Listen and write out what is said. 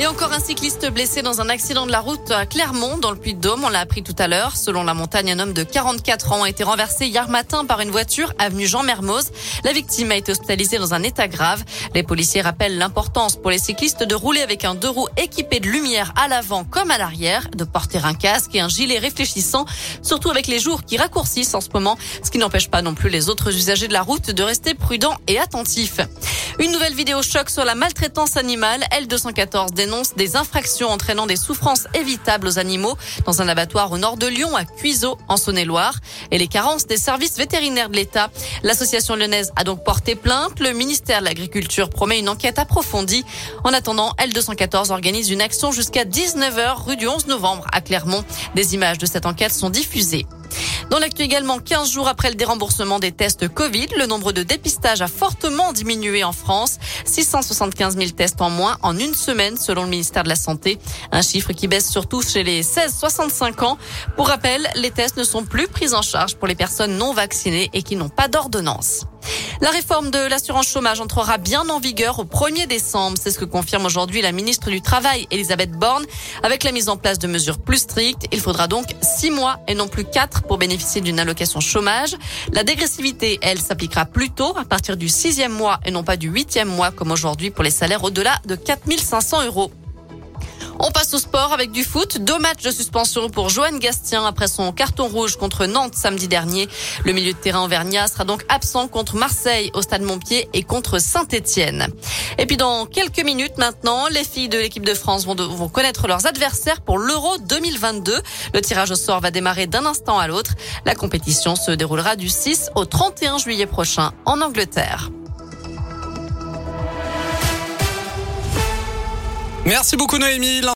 Et encore un cycliste blessé dans un accident de la route à Clermont, dans le Puy-de-Dôme. On l'a appris tout à l'heure. Selon la montagne, un homme de 44 ans a été renversé hier matin par une voiture avenue Jean Mermoz. La victime a été hospitalisée dans un état grave. Les policiers rappellent l'importance pour les cyclistes de rouler avec un deux roues équipé de lumière à l'avant comme à l'arrière, de porter un casque et un gilet réfléchissant, surtout avec les jours qui raccourcissent en ce moment, ce qui n'empêche pas non plus les autres usagers de la route de rester prudents et attentifs. Une nouvelle vidéo choc sur la maltraitance animale. L214 dénonce des infractions entraînant des souffrances évitables aux animaux dans un abattoir au nord de Lyon, à Cuiseau, en Saône-et-Loire, et les carences des services vétérinaires de l'État. L'association lyonnaise a donc porté plainte. Le ministère de l'Agriculture promet une enquête approfondie. En attendant, L214 organise une action jusqu'à 19h rue du 11 novembre à Clermont. Des images de cette enquête sont diffusées. Dans l'actu également, 15 jours après le déremboursement des tests Covid, le nombre de dépistages a fortement diminué en France. 675 000 tests en moins en une semaine selon le ministère de la Santé. Un chiffre qui baisse surtout chez les 16-65 ans. Pour rappel, les tests ne sont plus pris en charge pour les personnes non vaccinées et qui n'ont pas d'ordonnance. La réforme de l'assurance chômage entrera bien en vigueur au 1er décembre. C'est ce que confirme aujourd'hui la ministre du Travail, Elisabeth Borne. Avec la mise en place de mesures plus strictes, il faudra donc six mois et non plus quatre pour bénéficier d'une allocation chômage. La dégressivité, elle, s'appliquera plus tôt à partir du sixième mois et non pas du huitième mois comme aujourd'hui pour les salaires au-delà de 4500 euros. Passe au sport avec du foot. Deux matchs de suspension pour Joanne Gastien après son carton rouge contre Nantes samedi dernier. Le milieu de terrain auvergnat sera donc absent contre Marseille au stade Montpied et contre Saint-Etienne. Et puis dans quelques minutes maintenant, les filles de l'équipe de France vont, vont connaître leurs adversaires pour l'Euro 2022. Le tirage au sort va démarrer d'un instant à l'autre. La compétition se déroulera du 6 au 31 juillet prochain en Angleterre. Merci beaucoup Noémie.